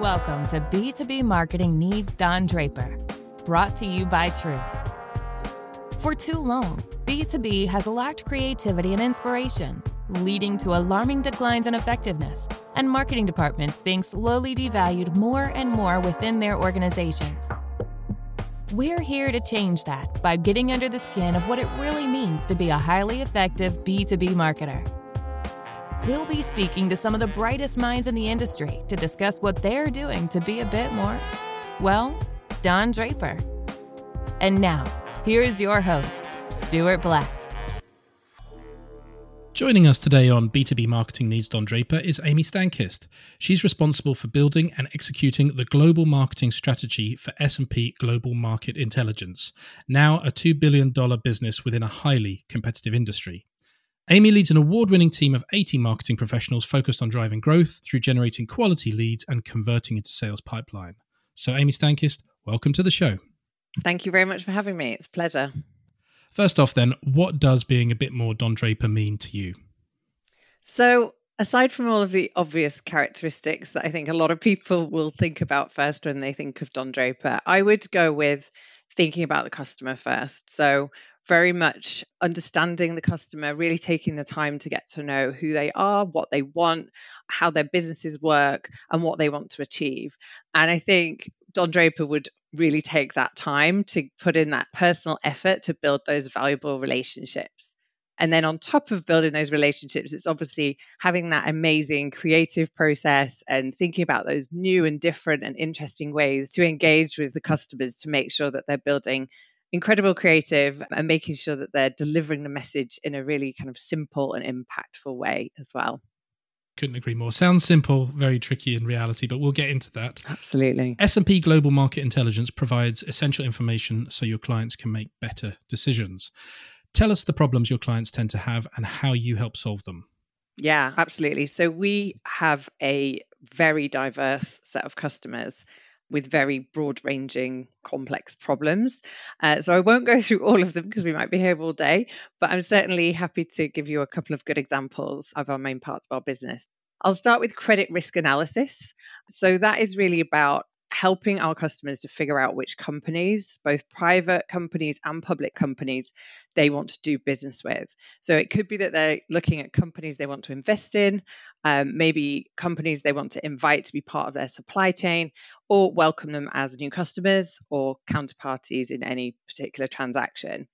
Welcome to B2B Marketing Needs Don Draper, brought to you by True. For too long, B2B has lacked creativity and inspiration, leading to alarming declines in effectiveness and marketing departments being slowly devalued more and more within their organizations. We're here to change that by getting under the skin of what it really means to be a highly effective B2B marketer. We'll be speaking to some of the brightest minds in the industry to discuss what they're doing to be a bit more, well, Don Draper. And now, here's your host, Stuart Black. Joining us today on B2B Marketing Needs Don Draper is Amy Stankist. She's responsible for building and executing the global marketing strategy for S&P Global Market Intelligence, now a $2 billion business within a highly competitive industry. Amy leads an award winning team of 80 marketing professionals focused on driving growth through generating quality leads and converting into sales pipeline. So, Amy Stankist, welcome to the show. Thank you very much for having me. It's a pleasure. First off, then, what does being a bit more Don Draper mean to you? So, aside from all of the obvious characteristics that I think a lot of people will think about first when they think of Don Draper, I would go with thinking about the customer first. So, very much understanding the customer, really taking the time to get to know who they are, what they want, how their businesses work, and what they want to achieve. And I think Don Draper would really take that time to put in that personal effort to build those valuable relationships. And then on top of building those relationships, it's obviously having that amazing creative process and thinking about those new and different and interesting ways to engage with the customers to make sure that they're building incredible creative and making sure that they're delivering the message in a really kind of simple and impactful way as well. Couldn't agree more. Sounds simple, very tricky in reality, but we'll get into that. Absolutely. S&P Global Market Intelligence provides essential information so your clients can make better decisions. Tell us the problems your clients tend to have and how you help solve them. Yeah, absolutely. So we have a very diverse set of customers with very broad ranging complex problems. Uh, so I won't go through all of them because we might be here all day, but I'm certainly happy to give you a couple of good examples of our main parts of our business. I'll start with credit risk analysis. So that is really about helping our customers to figure out which companies, both private companies and public companies, they want to do business with. So it could be that they're looking at companies they want to invest in, um, maybe companies they want to invite to be part of their supply chain, or welcome them as new customers or counterparties in any particular transaction.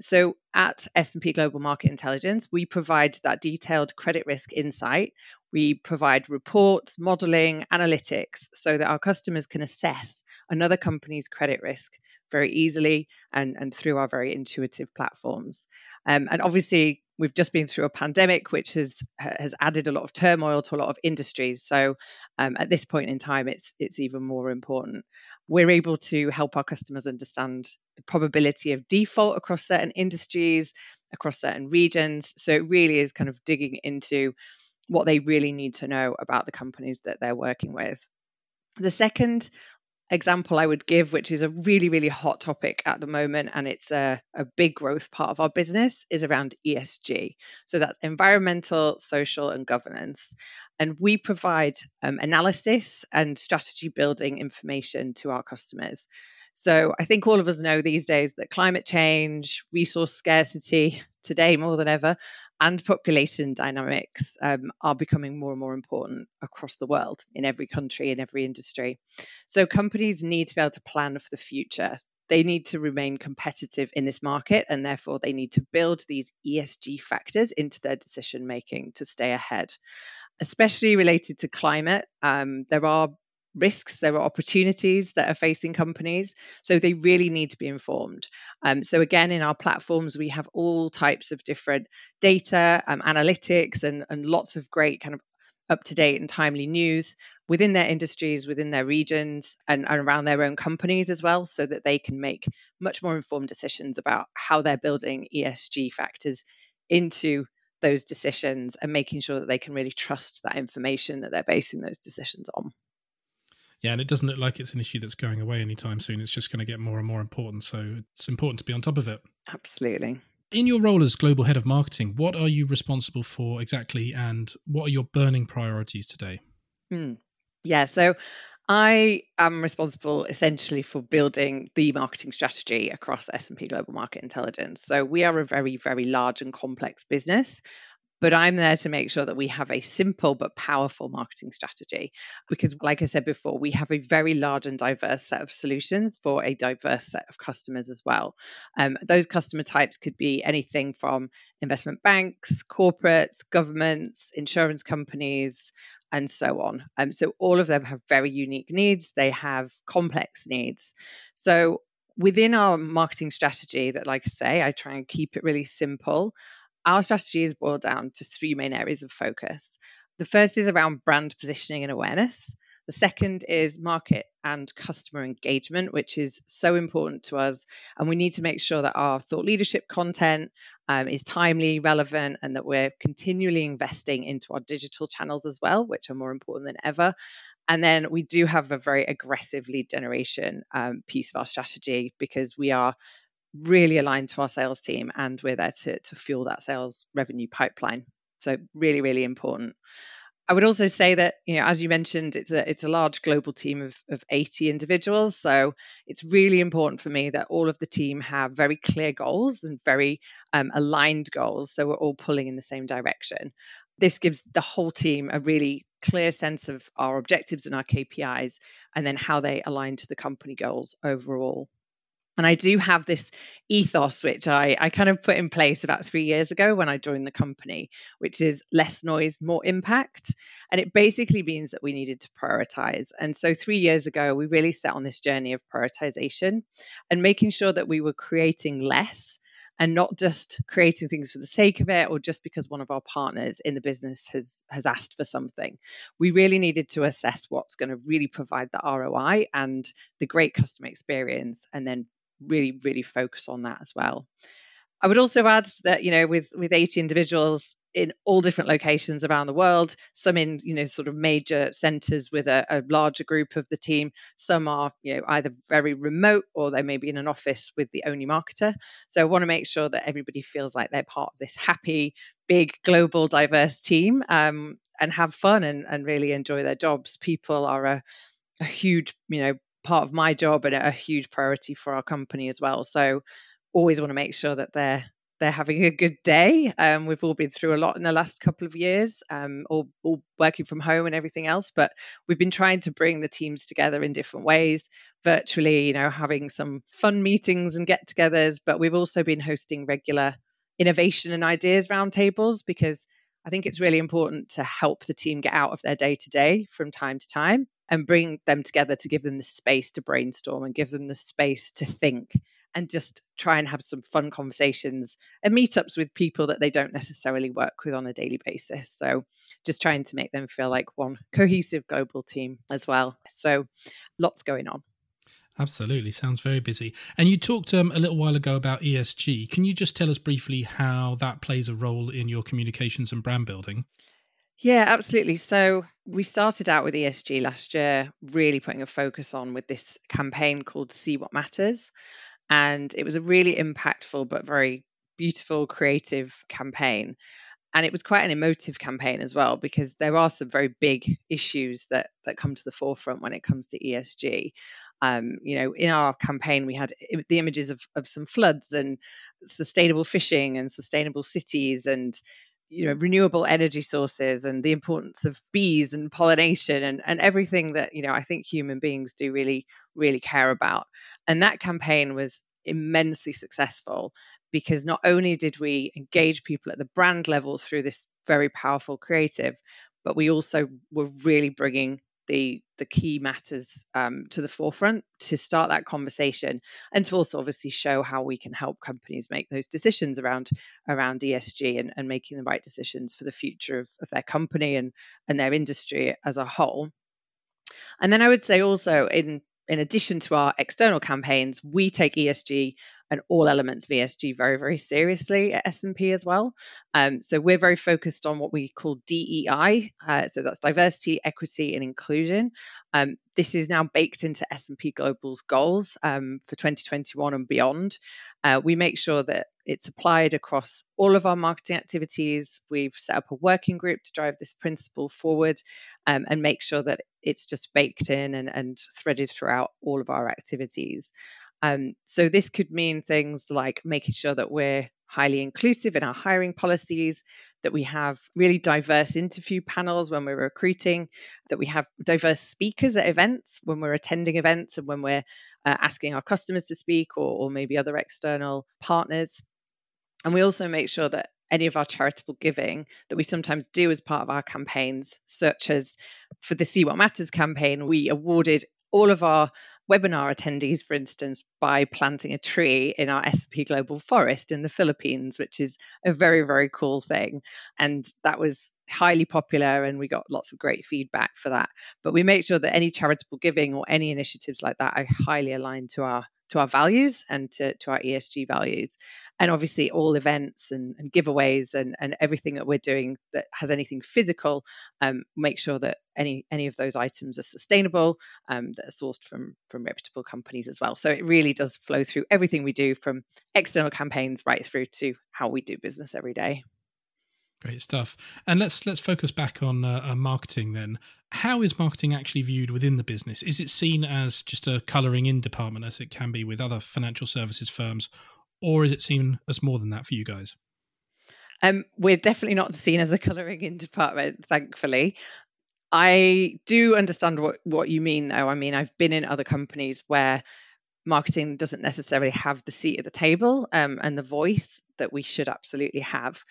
So at S&P Global Market Intelligence, we provide that detailed credit risk insight. We provide reports, modeling, analytics so that our customers can assess another company's credit risk very easily and, and through our very intuitive platforms. Um, and obviously, we've just been through a pandemic, which has has added a lot of turmoil to a lot of industries. So um, at this point in time, it's it's even more important. We're able to help our customers understand the probability of default across certain industries, across certain regions. So it really is kind of digging into what they really need to know about the companies that they're working with. The second example I would give, which is a really, really hot topic at the moment, and it's a, a big growth part of our business, is around ESG. So that's environmental, social, and governance. And we provide um, analysis and strategy building information to our customers. So I think all of us know these days that climate change, resource scarcity, today more than ever, and population dynamics um, are becoming more and more important across the world in every country, in every industry. So companies need to be able to plan for the future. They need to remain competitive in this market, and therefore they need to build these ESG factors into their decision making to stay ahead especially related to climate. Um, there are risks, there are opportunities that are facing companies. So they really need to be informed. Um, so, again, in our platforms, we have all types of different data, um, analytics, and, and lots of great kind of up to date and timely news within their industries, within their regions, and, and, around their own companies as well, so that they can make much more informed decisions about how they're building ESG factors into those decisions and making sure that they can really trust that information that they're basing those decisions on. Yeah, and it doesn't look like it's an issue that's going away anytime soon. It's just going to get more and more important. So it's important to be on top of it. Absolutely. In your role as global head of marketing, what are you responsible for exactly, and what are your burning priorities today? Hmm. Yeah, so I am responsible essentially for building the marketing strategy across S&P Global Market Intelligence. So we are a very very large and complex business but I'm there to make sure that we have a simple but powerful marketing strategy. Because, like I said before, we have a very large and diverse set of solutions for a diverse set of customers as well. Um, those customer types could be anything from investment banks, corporates, governments, insurance companies, and so on. Um, so all of them have very unique needs. They have complex needs. So within our marketing strategy, that like I say, I try and keep it really simple our strategy is boiled down to three main areas of focus. The first is around brand positioning and awareness. The second is market and customer engagement, which is so important to us. And we need to make sure that our thought leadership content um, is timely, relevant, and that we're continually investing into our digital channels as well, which are more important than ever. And then we do have a very aggressive lead generation um, piece of our strategy because we are really aligned to our sales team and we're there to, to fuel that sales revenue pipeline. So really, really important. I would also say that, you know, as you mentioned, it's a it's a large global team of, of 80 individuals. So it's really important for me that all of the team have very clear goals and very um, aligned goals. So we're all pulling in the same direction. This gives the whole team a really clear sense of our objectives and our KPIs, and then how they align to the company goals overall. And I do have this ethos, which I, I kind of put in place about three years ago when I joined the company, which is less noise, more impact. And it basically means that we needed to prioritize. And so three years ago, we really set on this journey of prioritization and making sure that we were creating less and not just creating things for the sake of it or just because one of our partners in the business has has asked for something we really needed to assess what's going to really provide the ROI and the great customer experience and then really, really focus on that as well. I would also add that, you know, with, with 80 individuals in all different locations around the world, some in, you know, sort of major centers with a, a larger group of the team. Some are, you know, either very remote or they may be in an office with the only marketer. So I want to make sure that everybody feels like they're part of this happy, big, global, diverse team um, and have fun and, and really enjoy their jobs. People are a, a huge, you know, part of my job and a huge priority for our company as well. So always want to make sure that they're they're having a good day. Um, we've all been through a lot in the last couple of years, um, all, all working from home and everything else. But we've been trying to bring the teams together in different ways, virtually, you know, having some fun meetings and get-togethers. But we've also been hosting regular innovation and ideas roundtables because I think it's really important to help the team get out of their day to day from time to time and bring them together to give them the space to brainstorm and give them the space to think and just try and have some fun conversations and meetups with people that they don't necessarily work with on a daily basis. So, just trying to make them feel like one cohesive global team as well. So, lots going on. Absolutely. Sounds very busy. And you talked um, a little while ago about ESG. Can you just tell us briefly how that plays a role in your communications and brand building? Yeah, absolutely. So we started out with ESG last year, really putting a focus on with this campaign called See What Matters. And it was a really impactful but very beautiful, creative campaign. And it was quite an emotive campaign as well, because there are some very big issues that, that come to the forefront when it comes to ESG. Um, you know, in our campaign, we had the images of, of some floods and sustainable fishing and sustainable cities and you know renewable energy sources and the importance of bees and pollination and, and everything that you know i think human beings do really really care about. And that campaign was immensely successful because not only did we engage people at the brand level through this very powerful creative but we also were really bringing the the key matters um, to the forefront to start that conversation and to also obviously show how we can help companies make those decisions around around ESG and, and making the right decisions for the future of, of their company and and their industry as a whole. And then I would say also in in addition to our external campaigns, we take ESG and all elements of ESG very, very seriously at S&P as well. Um, so we're very focused on what we call DEI. Uh, so that's diversity, equity, and inclusion. Um, this is now baked into S&P Global's goals um, for 2021 and beyond. Uh, we make sure that it's applied across all of our marketing activities. We've set up a working group to drive this principle forward um, and make sure that it's just baked in and, and threaded throughout all of our activities. Um, so this could mean things like making sure that we're highly inclusive in our hiring policies, that we have really diverse interview panels when we're recruiting, that we have diverse speakers at events when we're attending events and when we're uh, asking our customers to speak or, or maybe other external partners. And we also make sure that any of our charitable giving that we sometimes do as part of our campaigns, such as for the See What Matters campaign, we awarded all of our webinar attendees, for instance, by planting a tree in our S&P Global Forest in the Philippines, which is a very, very cool thing. And that was highly popular and we got lots of great feedback for that. But we make sure that any charitable giving or any initiatives like that are highly aligned to our to our values and to, to our ESG values. And obviously, all events and, and giveaways and, and everything that we're doing that has anything physical, um, make sure that any any of those items are sustainable, um, that are sourced from from reputable companies as well. So it really does flow through everything we do, from external campaigns right through to how we do business every day. Great stuff. And let's let's focus back on uh, uh, marketing then. How is marketing actually viewed within the business? Is it seen as just a colouring in department, as it can be with other financial services firms, or is it seen as more than that for you guys? Um, we're definitely not seen as a colouring in department, thankfully. I do understand what, what you mean, though. I mean, I've been in other companies where marketing doesn't necessarily have the seat at the table um, and the voice that we should absolutely have.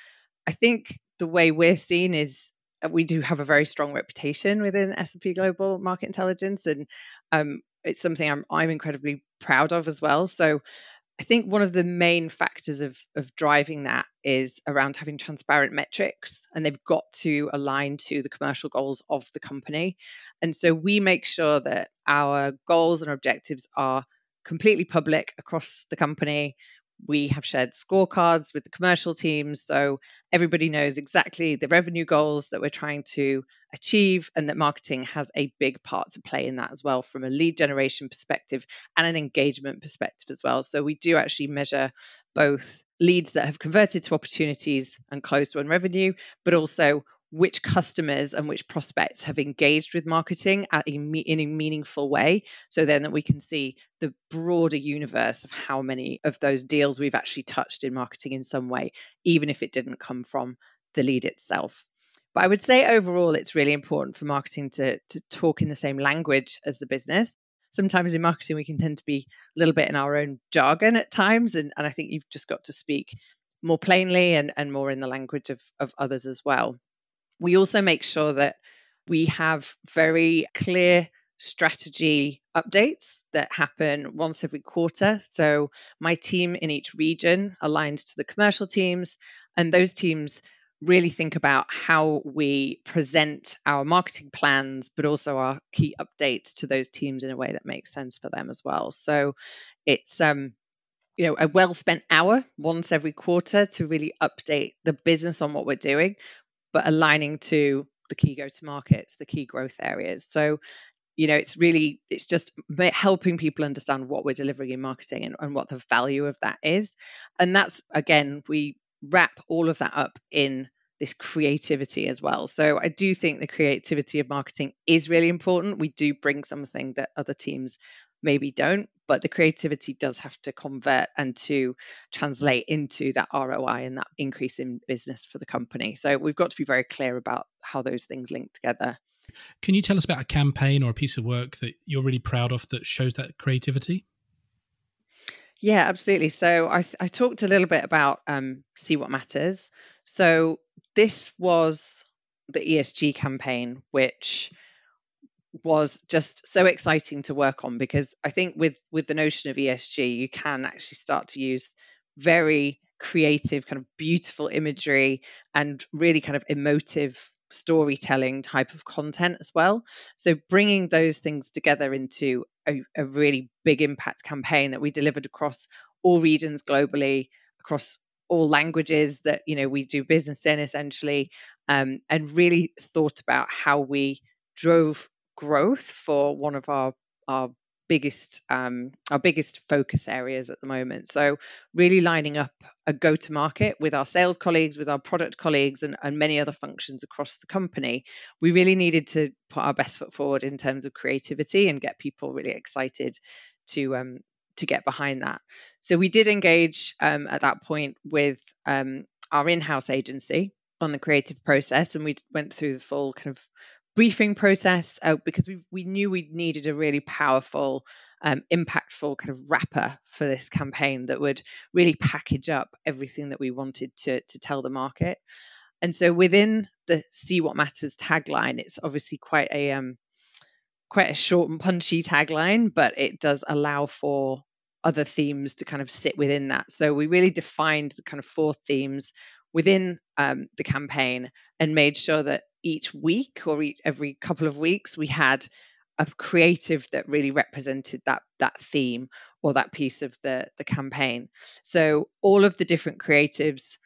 I think the way we're seen is uh, we do have a very strong reputation within S&P Global Market Intelligence, and um, it's something I'm, I'm incredibly proud of as well. So I think one of the main factors of, of driving that is around having transparent metrics, and they've got to align to the commercial goals of the company. And so we make sure that our goals and objectives are completely public across the company we have shared scorecards with the commercial teams so everybody knows exactly the revenue goals that we're trying to achieve and that marketing has a big part to play in that as well from a lead generation perspective and an engagement perspective as well. So we do actually measure both leads that have converted to opportunities and closed won revenue but also which customers and which prospects have engaged with marketing a, in a meaningful way. So then that we can see the broader universe of how many of those deals we've actually touched in marketing in some way even if it didn't come from the lead itself. But i would say overall it's really important for marketing to, to talk in the same language as the business. Sometimes in marketing we can tend to be a little bit in our own jargon at times and, and i think you've just got to speak more plainly and, and more in the language of, of others as well we also make sure that we have very clear strategy updates that happen once every quarter. So, my team in each region aligned to the commercial teams, and those teams really think about how we present our marketing plans, but also our key updates to those teams in a way that makes sense for them as well. So, it's um, you know a well spent hour once every quarter to really update the business on what we're doing but aligning to the key go to markets, the key growth areas. So, you know, it's really, it's just helping people understand what we're delivering in marketing and, and what the value of that is. And that's, again, we wrap all of that up in this creativity as well. So I do think the creativity of marketing is really important. We do bring something that other teams maybe don't but the creativity does have to convert and to translate into that ROI and that increase in business for the company. So we've got to be very clear about how those things link together. Can you tell us about a campaign or a piece of work that you're really proud of that shows that creativity? Yeah, absolutely. So I, I talked a little bit about um, See What Matters. So this was the ESG campaign, which was just so exciting to work on because I think with with the notion of ESG, you can actually start to use very creative, kind of beautiful imagery and really kind of emotive storytelling type of content as well. So bringing those things together into a, a really big impact campaign that we delivered across all regions globally, across all languages that you know we do business in essentially, um, and really thought about how we drove growth for one of our our biggest um, our biggest focus areas at the moment. So really lining up a go to market with our sales colleagues, with our product colleagues, and, and many other functions across the company. We really needed to put our best foot forward in terms of creativity and get people really excited to um, to get behind that. So we did engage um, at that point with um, our in-house agency on the creative process, and we went through the full kind of briefing process uh, because we, we knew we needed a really powerful um, impactful kind of wrapper for this campaign that would really package up everything that we wanted to, to tell the market. And so within the see what matters tagline it's obviously quite a um, quite a short and punchy tagline but it does allow for other themes to kind of sit within that. So we really defined the kind of four themes within um, the campaign and made sure that each week or each, every couple of weeks we had a creative that really represented that that theme or that piece of the the campaign. So all of the different creatives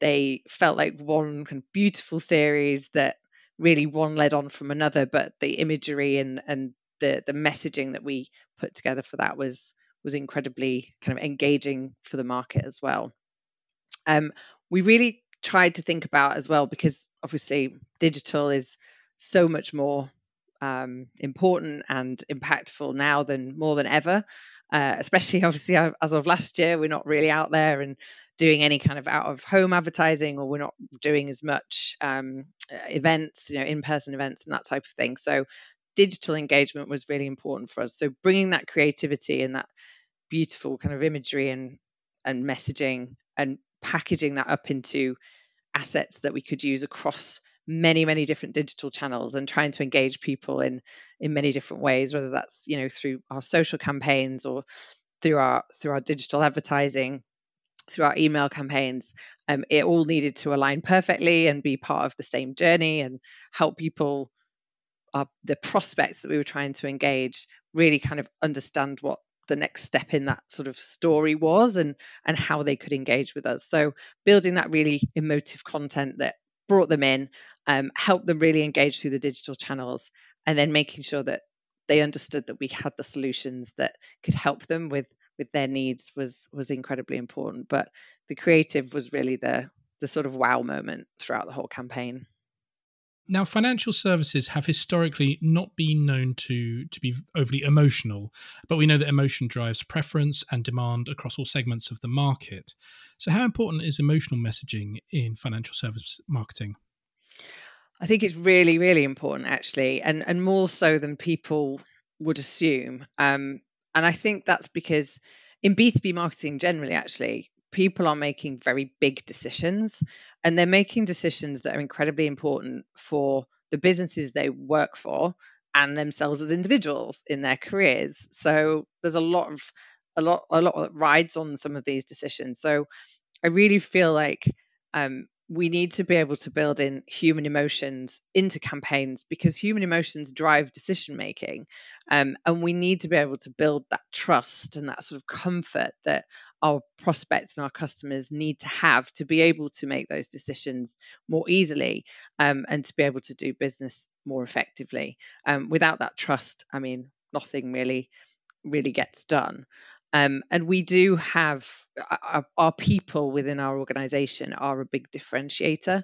they felt like one kind of beautiful series that really one led on from another but the imagery and and the the messaging that we put together for that was was incredibly kind of engaging for the market as well. Um, we really tried to think about as well because obviously digital is so much more um, important and impactful now than more than ever. Uh, especially obviously as of last year, we're not really out there and doing any kind of out of home advertising, or we're not doing as much um, events, you know, in person events and that type of thing. So digital engagement was really important for us. So bringing that creativity and that beautiful kind of imagery and and messaging and packaging that up into assets that we could use across many many different digital channels and trying to engage people in in many different ways whether that's you know through our social campaigns or through our through our digital advertising through our email campaigns. Um, it all needed to align perfectly and be part of the same journey and help people uh, the prospects that we were trying to engage really kind of understand what the next step in that sort of story was and and how they could engage with us. So building that really emotive content that brought them in um, helped them really engage through the digital channels and then making sure that they understood that we had the solutions that could help them with with their needs was was incredibly important. But the creative was really the the sort of wow moment throughout the whole campaign now, financial services have historically not been known to, to be overly emotional, but we know that emotion drives preference and demand across all segments of the market. So, how important is emotional messaging in financial service marketing? I think it's really, really important, actually, and, and more so than people would assume. Um, and I think that's because in B2B marketing generally, actually, people are making very big decisions and they're making decisions that are incredibly important for the businesses they work for and themselves as individuals in their careers. So there's a lot of a lot a lot that rides on some of these decisions. So I really feel like um, we need to be able to build in human emotions into campaigns because human emotions drive decision making um, and we need to be able to build that trust and that sort of comfort that our prospects and our customers need to have to be able to make those decisions more easily um, and to be able to do business more effectively um, without that trust i mean nothing really really gets done um, and we do have our, uh, uh, our people within our organization are a big differentiator.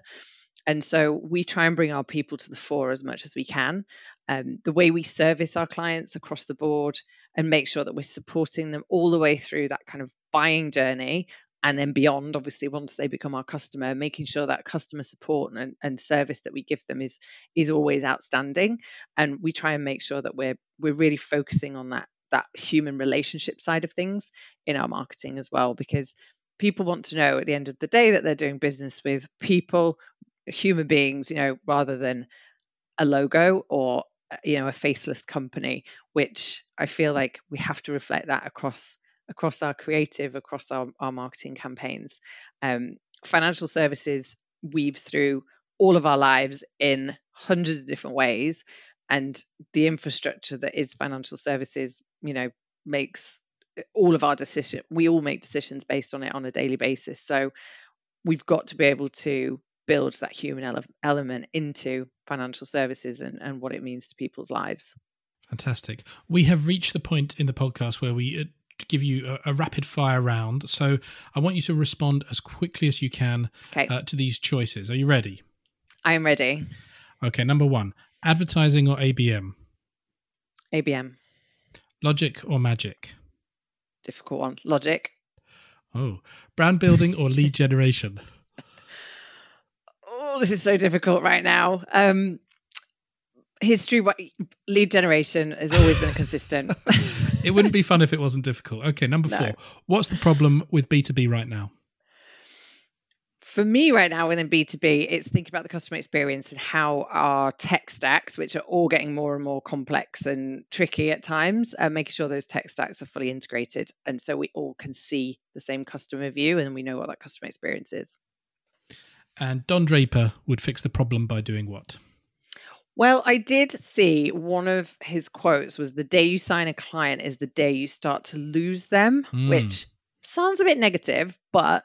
And so we try and bring our people to the fore as much as we can. Um, the way we service our clients across the board and make sure that we're supporting them all the way through that kind of buying journey and then beyond obviously once they become our customer making sure that customer support and, and service that we give them is is always outstanding. And we try and make sure that we're we're really focusing on that that human relationship side of things in our marketing as well because people want to know at the end of the day that they're doing business with people human beings you know rather than a logo or you know a faceless company which i feel like we have to reflect that across across our creative across our, our marketing campaigns. Um, financial services weaves through all of our lives in hundreds of different ways and the infrastructure that is financial services you know makes all of our decision we all make decisions based on it on a daily basis. So we've got to be able to build that human ele- element into financial services and, and what it means to people's lives Fantastic. We have reached the point in the podcast where we uh, give you a, a rapid fire round. So I want you to respond as quickly as you can Okay. uh, to these choices. Are you ready? I am ready. Okay, number one advertising or ABM? ABM. Logic or magic? Difficult one. Logic. Oh, brand building or lead generation? Oh, this is so difficult right now. Um, history, lead generation has always been consistent. It wouldn't be fun if it wasn't difficult. Okay, number No. four. What's the problem with B2B right now? For me, right now within B2B, it's thinking about the customer experience and how our tech stacks, which are all getting more and more complex and tricky at times, uh, making sure those tech stacks are fully integrated. And so we all can see the same customer view and we know what that customer experience is. And Don Draper would fix the problem by doing what? Well, I did see one of his quotes was the day you sign a client is the day you start to lose them, Hmm. which sounds a bit negative, but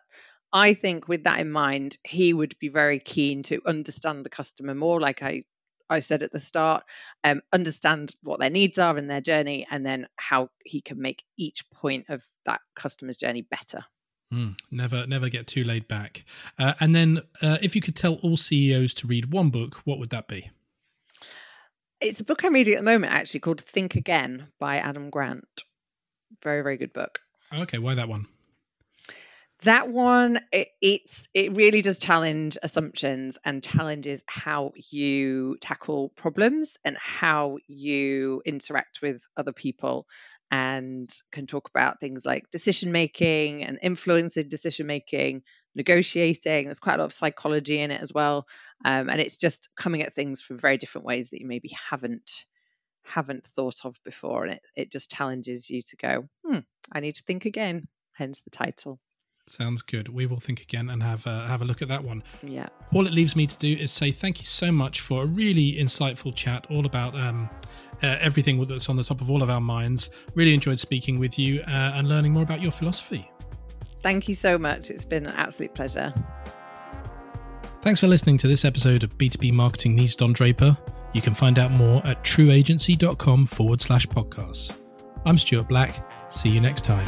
I think with that in mind, he would be very keen to understand the customer more, like I I said at the start, um, understand what their needs are in their journey, and then how he can make each point of that customer's journey better. Hmm, never, never get too laid back. Uh, and then, uh, if you could tell all CEOs to read one book, what would that be? It's a book I'm reading at the moment, actually, called Think Again by Adam Grant. Very, very good book. Okay, why that one? That one, it, it's it really does challenge assumptions and challenges how you tackle problems and how you interact with other people, and can talk about things like decision making and influencing decision making, negotiating. There's quite a lot of psychology in it as well, um, and it's just coming at things from very different ways that you maybe haven't haven't thought of before, and it it just challenges you to go, hmm, I need to think again. Hence the title. Sounds good. We will think again and have uh, have a look at that one. Yeah. All it leaves me to do is say thank you so much for a really insightful chat, all about um, uh, everything that's on the top of all of our minds. Really enjoyed speaking with you uh, and learning more about your philosophy. Thank you so much. It's been an absolute pleasure. Thanks for listening to this episode of B2B Marketing Needs Don Draper. You can find out more at trueagency.com forward slash podcasts. I'm Stuart Black. See you next time.